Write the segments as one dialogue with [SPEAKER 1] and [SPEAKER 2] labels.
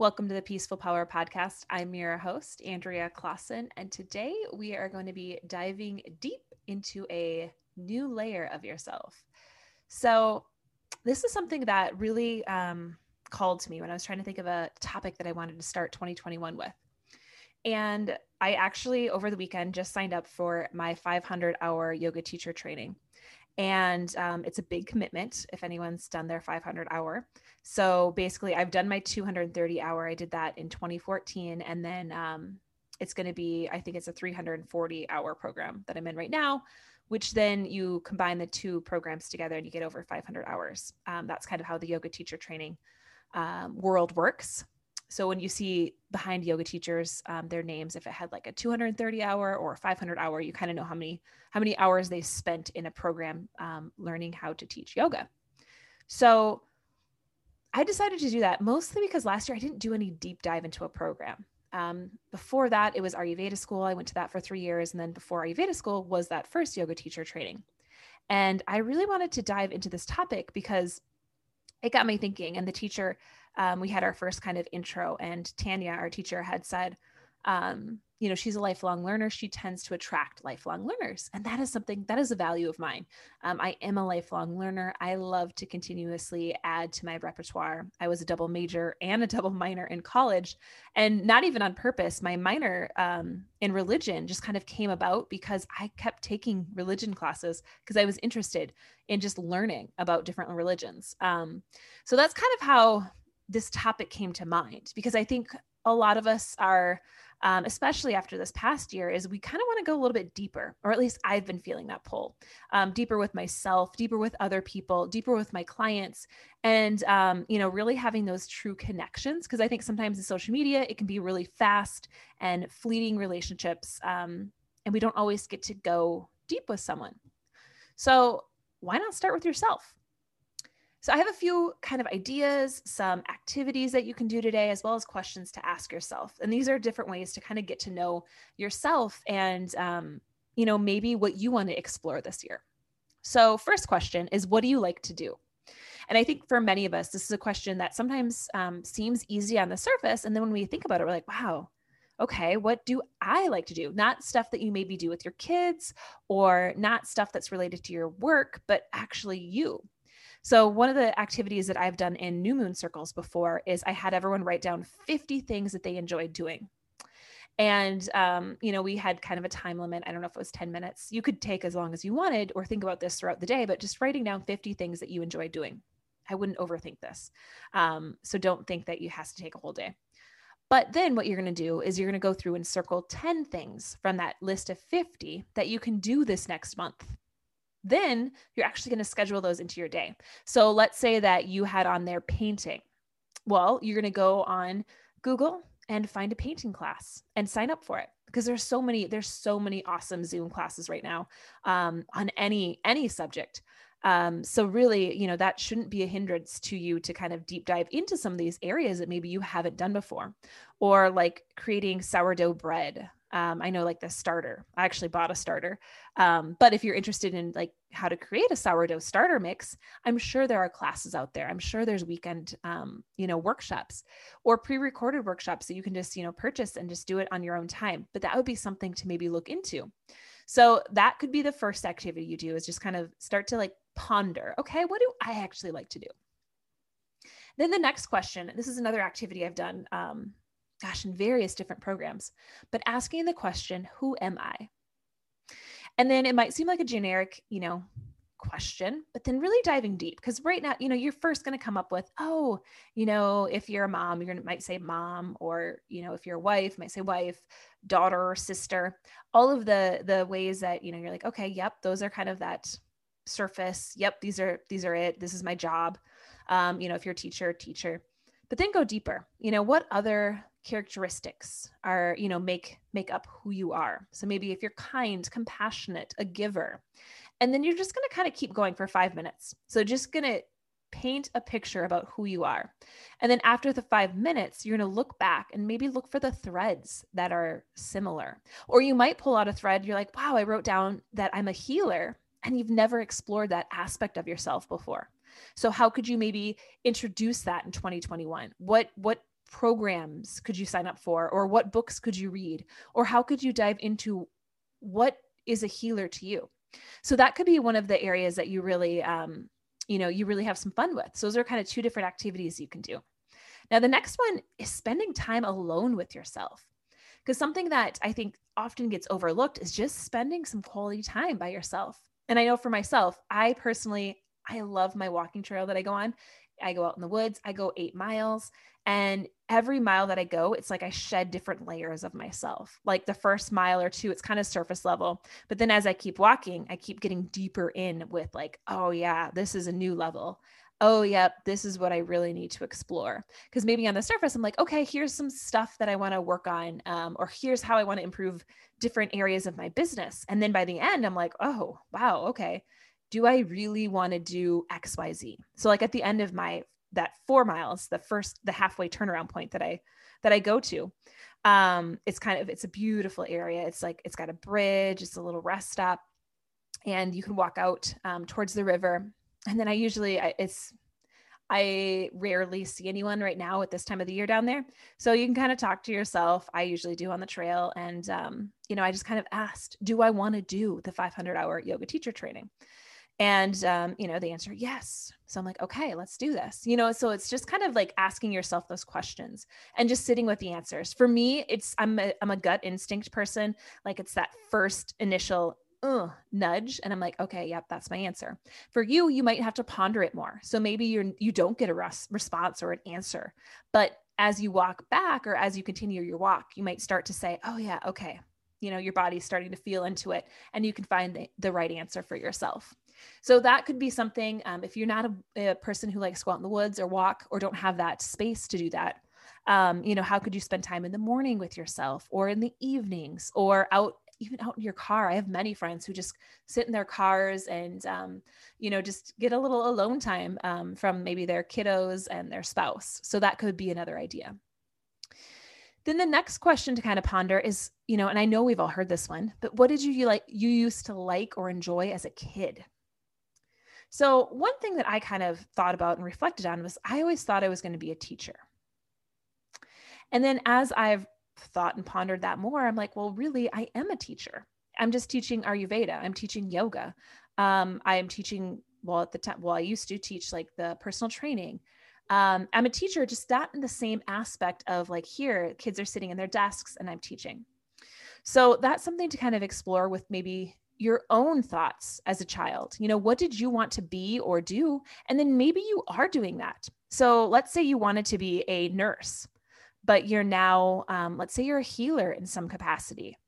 [SPEAKER 1] Welcome to the Peaceful Power Podcast. I'm your host, Andrea Clausen, and today we are going to be diving deep into a new layer of yourself. So, this is something that really um, called to me when I was trying to think of a topic that I wanted to start 2021 with. And I actually, over the weekend, just signed up for my 500 hour yoga teacher training. And um, it's a big commitment if anyone's done their 500 hour. So basically, I've done my 230 hour. I did that in 2014. And then um, it's going to be, I think it's a 340 hour program that I'm in right now, which then you combine the two programs together and you get over 500 hours. Um, that's kind of how the yoga teacher training um, world works. So when you see behind yoga teachers, um, their names, if it had like a 230 hour or 500 hour, you kind of know how many how many hours they spent in a program um, learning how to teach yoga. So I decided to do that mostly because last year I didn't do any deep dive into a program. Um, before that, it was Ayurveda school. I went to that for three years, and then before Ayurveda school was that first yoga teacher training. And I really wanted to dive into this topic because it got me thinking. And the teacher um, we had our first kind of intro, and Tanya, our teacher, had said, um, you know, she's a lifelong learner. She tends to attract lifelong learners. And that is something that is a value of mine. Um, I am a lifelong learner. I love to continuously add to my repertoire. I was a double major and a double minor in college, and not even on purpose. My minor um, in religion just kind of came about because I kept taking religion classes because I was interested in just learning about different religions. Um, so that's kind of how this topic came to mind because I think a lot of us are, um, especially after this past year, is we kind of want to go a little bit deeper, or at least I've been feeling that pull um, deeper with myself, deeper with other people, deeper with my clients, and um, you know, really having those true connections. Because I think sometimes in social media, it can be really fast and fleeting relationships, um, and we don't always get to go deep with someone. So why not start with yourself? So I have a few kind of ideas, some activities that you can do today, as well as questions to ask yourself. And these are different ways to kind of get to know yourself and, um, you know, maybe what you want to explore this year. So, first question is what do you like to do? And I think for many of us, this is a question that sometimes um, seems easy on the surface. And then when we think about it, we're like, wow, okay, what do I like to do? Not stuff that you maybe do with your kids or not stuff that's related to your work, but actually you. So, one of the activities that I've done in new moon circles before is I had everyone write down 50 things that they enjoyed doing. And, um, you know, we had kind of a time limit. I don't know if it was 10 minutes. You could take as long as you wanted or think about this throughout the day, but just writing down 50 things that you enjoy doing. I wouldn't overthink this. Um, so don't think that you has to take a whole day. But then what you're going to do is you're going to go through and circle 10 things from that list of 50 that you can do this next month then you're actually going to schedule those into your day. So let's say that you had on there painting. Well, you're going to go on Google and find a painting class and sign up for it because there's so many there's so many awesome Zoom classes right now um, on any any subject. Um, so really, you know, that shouldn't be a hindrance to you to kind of deep dive into some of these areas that maybe you haven't done before, or like creating sourdough bread um, I know like the starter. I actually bought a starter. Um, but if you're interested in like how to create a sourdough starter mix, I'm sure there are classes out there. I'm sure there's weekend, um, you know, workshops or pre-recorded workshops that you can just, you know, purchase and just do it on your own time. But that would be something to maybe look into. So that could be the first activity you do is just kind of start to like ponder, okay, what do I actually like to do? Then the next question, this is another activity I've done um, gosh, in various different programs, but asking the question, who am I? And then it might seem like a generic, you know, question, but then really diving deep because right now, you know, you're first going to come up with, oh, you know, if you're a mom, to might say mom, or you know, if you're a wife, might say wife, daughter, sister. All of the the ways that you know you're like, okay, yep, those are kind of that surface. Yep, these are these are it. This is my job. Um, you know, if you're a teacher, teacher, but then go deeper. You know, what other characteristics are you know make make up who you are. So maybe if you're kind compassionate a giver and then you're just going to kind of keep going for 5 minutes. So just going to paint a picture about who you are. And then after the 5 minutes you're going to look back and maybe look for the threads that are similar. Or you might pull out a thread you're like wow i wrote down that i'm a healer and you've never explored that aspect of yourself before. So how could you maybe introduce that in 2021 what what programs could you sign up for or what books could you read or how could you dive into what is a healer to you? So that could be one of the areas that you really um, you know you really have some fun with. So those are kind of two different activities you can do. Now the next one is spending time alone with yourself because something that i think often gets overlooked is just spending some quality time by yourself. And i know for myself i personally i love my walking trail that i go on. I go out in the woods, I go eight miles. And every mile that I go, it's like I shed different layers of myself. Like the first mile or two, it's kind of surface level. But then as I keep walking, I keep getting deeper in with, like, oh, yeah, this is a new level. Oh, yep, this is what I really need to explore. Because maybe on the surface, I'm like, okay, here's some stuff that I want to work on, um, or here's how I want to improve different areas of my business. And then by the end, I'm like, oh, wow, okay do I really want to do XYZ? So like at the end of my that four miles, the first the halfway turnaround point that I that I go to, um, it's kind of it's a beautiful area. It's like it's got a bridge, it's a little rest stop, and you can walk out um, towards the river. And then I usually I, it's I rarely see anyone right now at this time of the year down there. So you can kind of talk to yourself. I usually do on the trail. And, um, you know, I just kind of asked, do I want to do the 500 hour yoga teacher training? And, um, you know, the answer, yes. So I'm like, okay, let's do this. You know, so it's just kind of like asking yourself those questions and just sitting with the answers. For me, it's, I'm a, I'm a gut instinct person. Like it's that first initial uh, nudge and i'm like okay yep that's my answer for you you might have to ponder it more so maybe you're you don't get a res- response or an answer but as you walk back or as you continue your walk you might start to say oh yeah okay you know your body's starting to feel into it and you can find the, the right answer for yourself so that could be something um, if you're not a, a, person who likes to in the woods or walk or don't have that space to do that. Um, you know, how could you spend time in the morning with yourself or in the evenings or out even out in your car. I have many friends who just sit in their cars and, um, you know, just get a little alone time um, from maybe their kiddos and their spouse. So that could be another idea. Then the next question to kind of ponder is, you know, and I know we've all heard this one, but what did you like you used to like or enjoy as a kid? So, one thing that I kind of thought about and reflected on was I always thought I was going to be a teacher. And then as I've thought and pondered that more, I'm like, well, really, I am a teacher. I'm just teaching Ayurveda, I'm teaching yoga. Um, I am teaching, well, at the time, well, I used to teach like the personal training. Um, I'm a teacher, just not in the same aspect of like here, kids are sitting in their desks and I'm teaching. So that's something to kind of explore with maybe your own thoughts as a child. You know, what did you want to be or do? And then maybe you are doing that. So let's say you wanted to be a nurse, but you're now, um, let's say you're a healer in some capacity.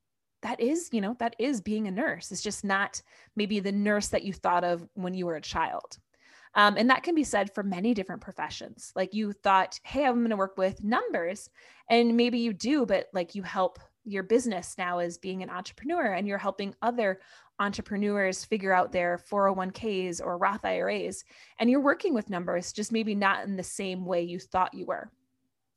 [SPEAKER 1] That is, you know, that is being a nurse. It's just not maybe the nurse that you thought of when you were a child. Um, and that can be said for many different professions. Like you thought, hey, I'm going to work with numbers. And maybe you do, but like you help your business now is being an entrepreneur and you're helping other entrepreneurs figure out their 401ks or Roth IRAs and you're working with numbers just maybe not in the same way you thought you were.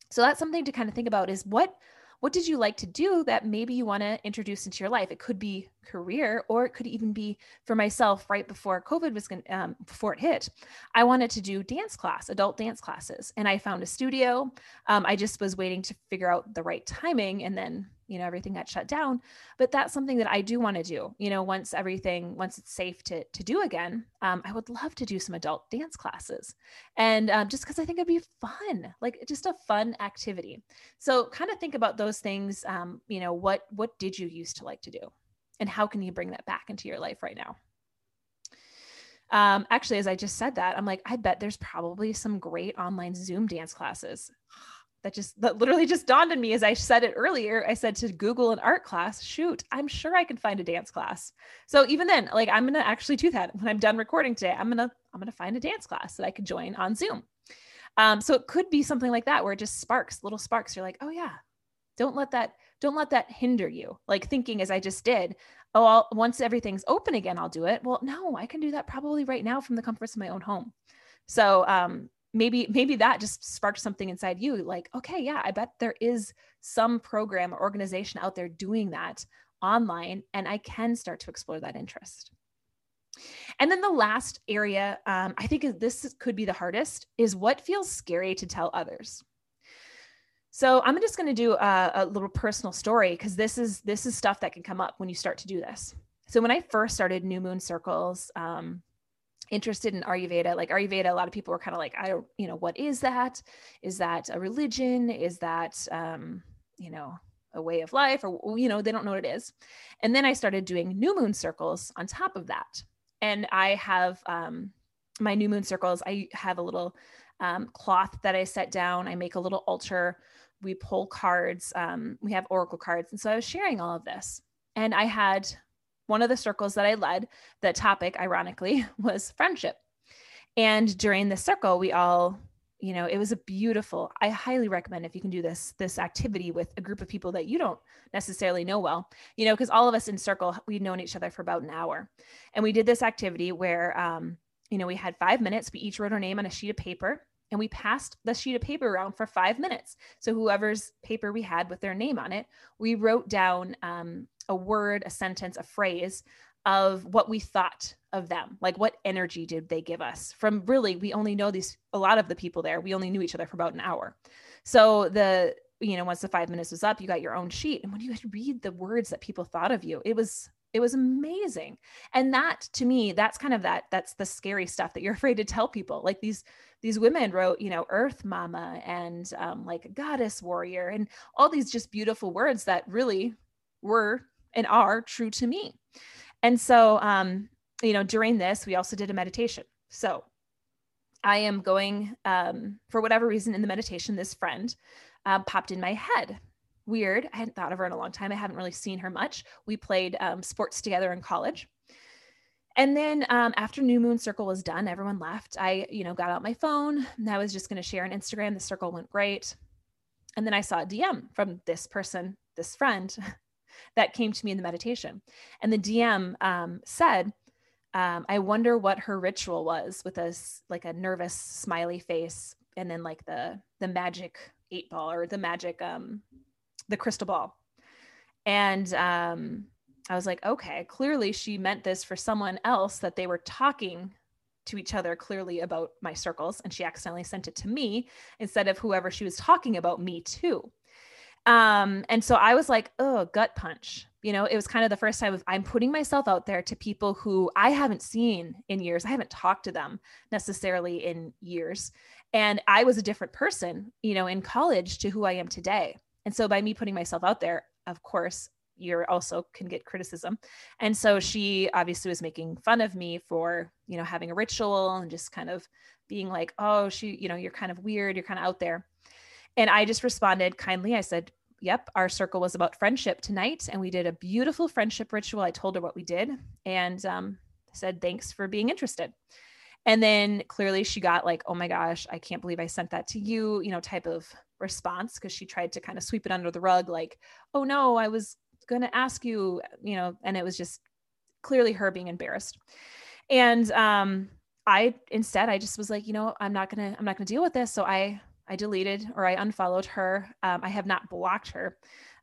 [SPEAKER 1] So that's something to kind of think about is what what did you like to do that maybe you want to introduce into your life? It could be career, or it could even be for myself. Right before COVID was going, um, before it hit, I wanted to do dance class, adult dance classes, and I found a studio. Um, I just was waiting to figure out the right timing, and then you know everything got shut down but that's something that i do want to do you know once everything once it's safe to to do again um, i would love to do some adult dance classes. And um, just because i think it'd be fun like just a fun activity. So kind of think about those things um, you know what what did you used to like to do? And how can you bring that back into your life right now? Um, actually as i just said that i'm like i bet there's probably some great online zoom dance classes that just that literally just dawned on me as I said it earlier. I said to Google an art class, shoot, I'm sure I can find a dance class. So even then, like I'm gonna actually do that when I'm done recording today. I'm gonna I'm gonna find a dance class that I could join on Zoom. Um, so it could be something like that where it just sparks, little sparks. You're like, oh yeah, don't let that don't let that hinder you. Like thinking as I just did, oh, I'll, once everything's open again, I'll do it. Well, no, I can do that probably right now from the comforts of my own home. So um, maybe maybe that just sparked something inside you like okay yeah i bet there is some program or organization out there doing that online and i can start to explore that interest and then the last area um, i think this could be the hardest is what feels scary to tell others So I'm just going to do a, a, little personal story because this is this is stuff that can come up when you start to do this. So when I first started New Moon Circles, um, interested in Ayurveda, like Ayurveda, a lot of people were kind of like, I don't, you know, what is that? Is that a religion? Is that, um, you know, a way of life? Or you know, they don't know what it is. And then I started doing New Moon Circles on top of that, and I have um, my New Moon Circles. I have a little um, cloth that I set down. I make a little altar we pull cards um, we have oracle cards and so i was sharing all of this and i had one of the circles that i led the topic ironically was friendship. And during the circle we all you know it was a beautiful i highly recommend if you can do this this activity with a group of people that you don't necessarily know well you know because all of us in circle we'd known each other for about an hour. And we did this activity where um, you know we had five minutes. We each wrote our name on a sheet of paper and we passed the sheet of paper around for five minutes. So whoever's paper we had with their name on it, we wrote down um, a word, a sentence, a phrase of what we thought of them. Like what energy did they give us? From really, we only know these a lot of the people there. We only knew each other for about an hour. So the you know once the five minutes was up, you got your own sheet, and when you had read the words that people thought of you, it was it was amazing and that to me that's kind of that that's the scary stuff that you're afraid to tell people like these these women wrote, you know, Earth Mama and um, like Goddess Warrior and all these just beautiful words that really were and are true to me. And so, um, you know, during this, we also did a meditation. So I am going, um, for whatever reason, in the meditation, this friend uh, popped in my head. Weird. I hadn't thought of her in a long time. I haven't really seen her much. We played um, sports together in college. And then um, after New Moon Circle was done, everyone left. I, you know, got out my phone and I was just going to share on Instagram. The circle went great. And then I saw a DM from this person, this friend that came to me in the meditation. And the DM um, said, um, I wonder what her ritual was with a like a nervous smiley face and then like the the magic eight ball or the magic um the crystal ball. And um I was like, okay, clearly she meant this for someone else that they were talking to each other clearly about my circles and she accidentally sent it to me instead of whoever she was talking about me to. Um, and so I was like, oh, gut punch. You know, it was kind of the first time of I'm putting myself out there to people who I haven't seen in years. I haven't talked to them necessarily in years. And I was a different person, you know, in college to who I am today. And so by me putting myself out there, of course, you're also can get criticism. And so she obviously was making fun of me for, you know, having a ritual and just kind of being like, oh, she, you know, you're kind of weird, you're kind of out there. And I just responded kindly. I said, Yep, our circle was about friendship tonight. And we did a beautiful friendship ritual. I told her what we did and um, said, Thanks for being interested. And then clearly she got like, Oh my gosh, I can't believe I sent that to you, you know, type of response because she tried to kind of sweep it under the rug, like, Oh no, I was going to ask you, you know, and it was just clearly her being embarrassed. And um, I instead, I just was like, you know, I'm not gonna, I'm not gonna deal with this. So I, I deleted or I unfollowed her. Um, I have not blocked her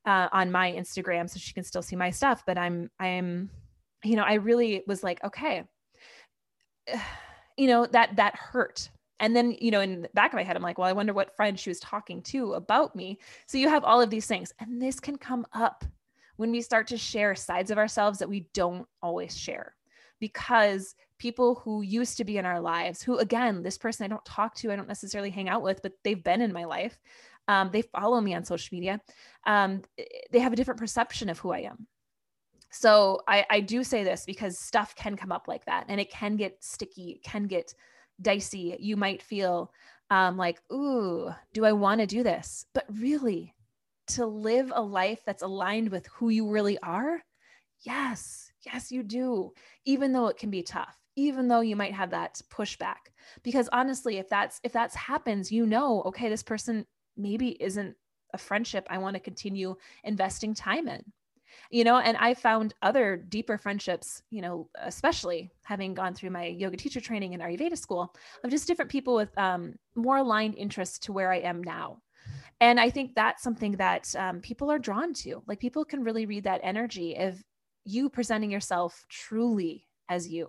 [SPEAKER 1] uh, on my Instagram, so she can still see my stuff. But I'm, I'm, you know, I really was like, okay, you know, that that hurt. And then, you know, in the back of my head, I'm like, well, I wonder what friend she was talking to about me. So you have all of these things, and this can come up when we start to share sides of ourselves that we don't always share because people who used to be in our lives who again this person i don't talk to i don't necessarily hang out with but they've been in my life um, they follow me on social media um, they have a different perception of who i am so I, I do say this because stuff can come up like that and it can get sticky it can get dicey you might feel um, like ooh do i want to do this but really to live a life that's aligned with who you really are? Yes, yes, you do. Even though it can be tough, even though you might have that pushback. Because honestly, if that's if that's happens, you know, okay, this person maybe isn't a friendship I want to continue investing time in. You know, and I found other deeper friendships, you know, especially having gone through my yoga teacher training in Ayurveda school of just different people with um, more aligned interests to where I am now. And i think that's something that um, people are drawn to. Like people can really read that energy of you presenting yourself truly as you.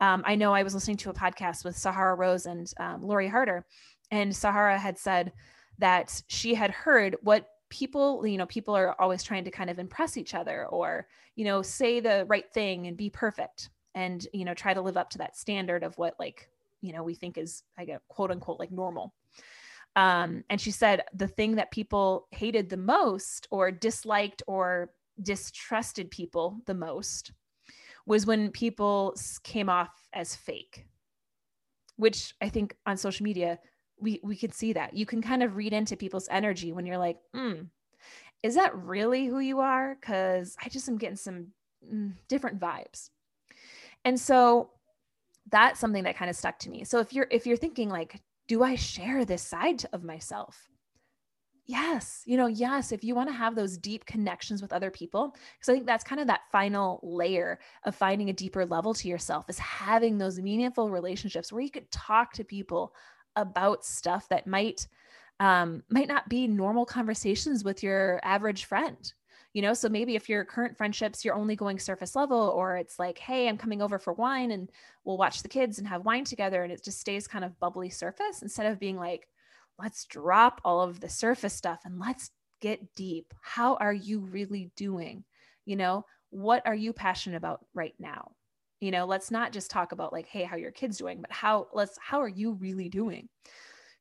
[SPEAKER 1] Um, i know i was listening to a podcast with sahara rose and um, lori harder and sahara had said that she had heard what people you know people are always trying to kind of impress each other or you know say the right thing and be perfect and you know try to live up to that standard of what like you know we think is i get quote unquote like normal. Um, and she said the thing that people hated the most or disliked or distrusted people the most was when people came off as fake which i think on social media we we could see that. You can kind of read into people's energy when you're like mm, is that really who you are? Because i just am getting some mm, different vibes. And so that's something that kind of stuck to me. So if you're if you're thinking like do I share this side of myself? Yes, you know, yes, if you want to have those deep connections with other people, because I think that's kind of that final layer of finding a deeper level to yourself is having those meaningful relationships where you could talk to people about stuff that might um, might not be normal conversations with your average friend you know? So maybe if your current friendships you're only going surface level or it's like hey i'm coming over for wine and we'll watch the kids and have wine together and it just stays kind of bubbly surface instead of being like let's drop all of the surface stuff and let's get deep. How are you really doing? You know what are you passionate about right now you know let's not just talk about like hey how your kids doing but how let's how are you really doing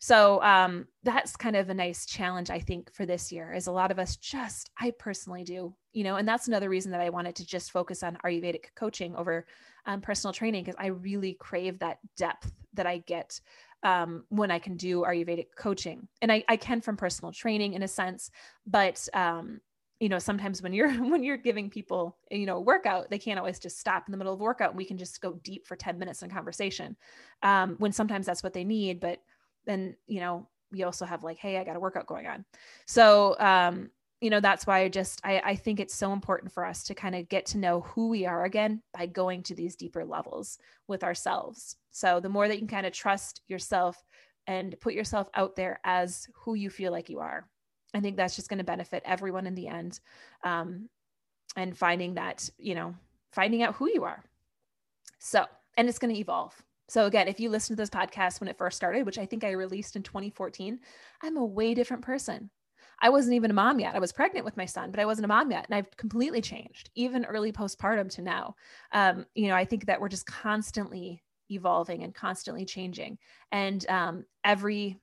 [SPEAKER 1] so um, that's kind of a nice challenge, I think, for this year. Is a lot of us just, I personally do, you know, and that's another reason that I wanted to just focus on Ayurvedic coaching over um, personal training because I really crave that depth that I get um, when I can do Ayurvedic coaching, and I, I can from personal training in a sense, but um, you know sometimes when you're when you're giving people you know workout they can't always just stop in the middle of workout and we can just go deep for 10 minutes in conversation um, when sometimes that's what they need but then you know we also have like hey i got a workout going on. So um you know that's why i just I, I think it's so important for us to kind of get to know who we are again by going to these deeper levels with ourselves. So the more that you can kind of trust yourself and put yourself out there as who you feel like you are i think that's just going to benefit everyone in the end um, and finding that you know finding out who you are so and it's going to evolve so again, if you listen to this podcast when it first started, which I think I released in 2014, I'm a way different person. I wasn't even a mom yet. I was pregnant with my son, but I wasn't a mom yet. And I've completely changed, even early postpartum to now. Um, you know, I think that we're just constantly evolving and constantly changing. And um, every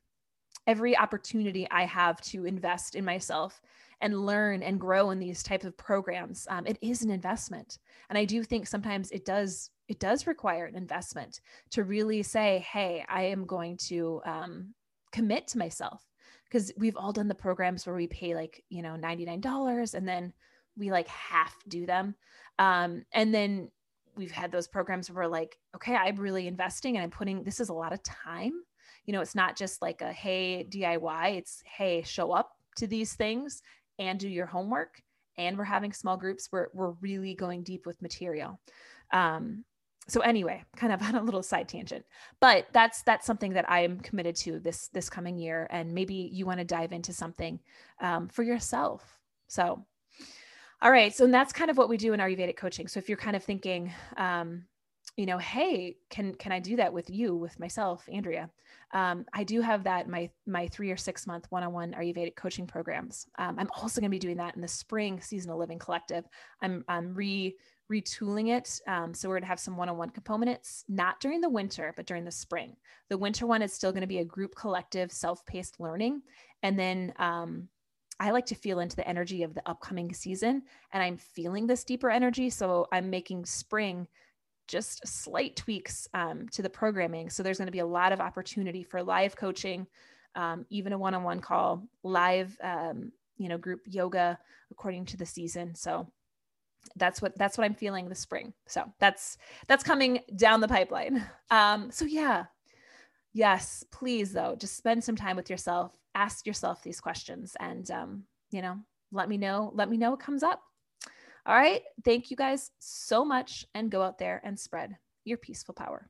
[SPEAKER 1] every opportunity I have to invest in myself and learn and grow in these types of programs, um, it is an investment. And I do think sometimes it does it does require an investment to really say, hey, I am going to um, commit to myself. Because we've all done the programs where we pay like, you know, $99 and then we like half do them. Um, and then we've had those programs where we're like, okay, I'm really investing and I'm putting this is a lot of time. You know, it's not just like a hey DIY, it's hey, show up to these things and do your homework. And we're having small groups where we're really going deep with material. Um, so anyway kind of on a little side tangent but that's that's something that i am committed to this this coming year and maybe you want to dive into something um, for yourself so all right so that's kind of what we do in our ayurvedic coaching so if you're kind of thinking um, you know hey can can i do that with you with myself andrea um, i do have that my my three or six month one-on-one ayurvedic coaching programs um, i'm also going to be doing that in the spring seasonal living collective i'm i'm re retooling it. Um, so we're going to have some one-on-one components, not during the winter, but during the spring. The winter one is still going to be a group collective self-paced learning. And then um, I like to feel into the energy of the upcoming season and I'm feeling this deeper energy. So I'm making spring just slight tweaks um, to the programming. So there's going to be a lot of opportunity for live coaching, um, even a one-on-one call, live, um, you know, group yoga according to the season. So that's what that's what i'm feeling this spring. So that's that's coming down the pipeline. Um so yeah. Yes please though just spend some time with yourself. Ask yourself these questions and um you know let me know let me know what comes up all right. Thank you guys so much and go out there and spread your peaceful power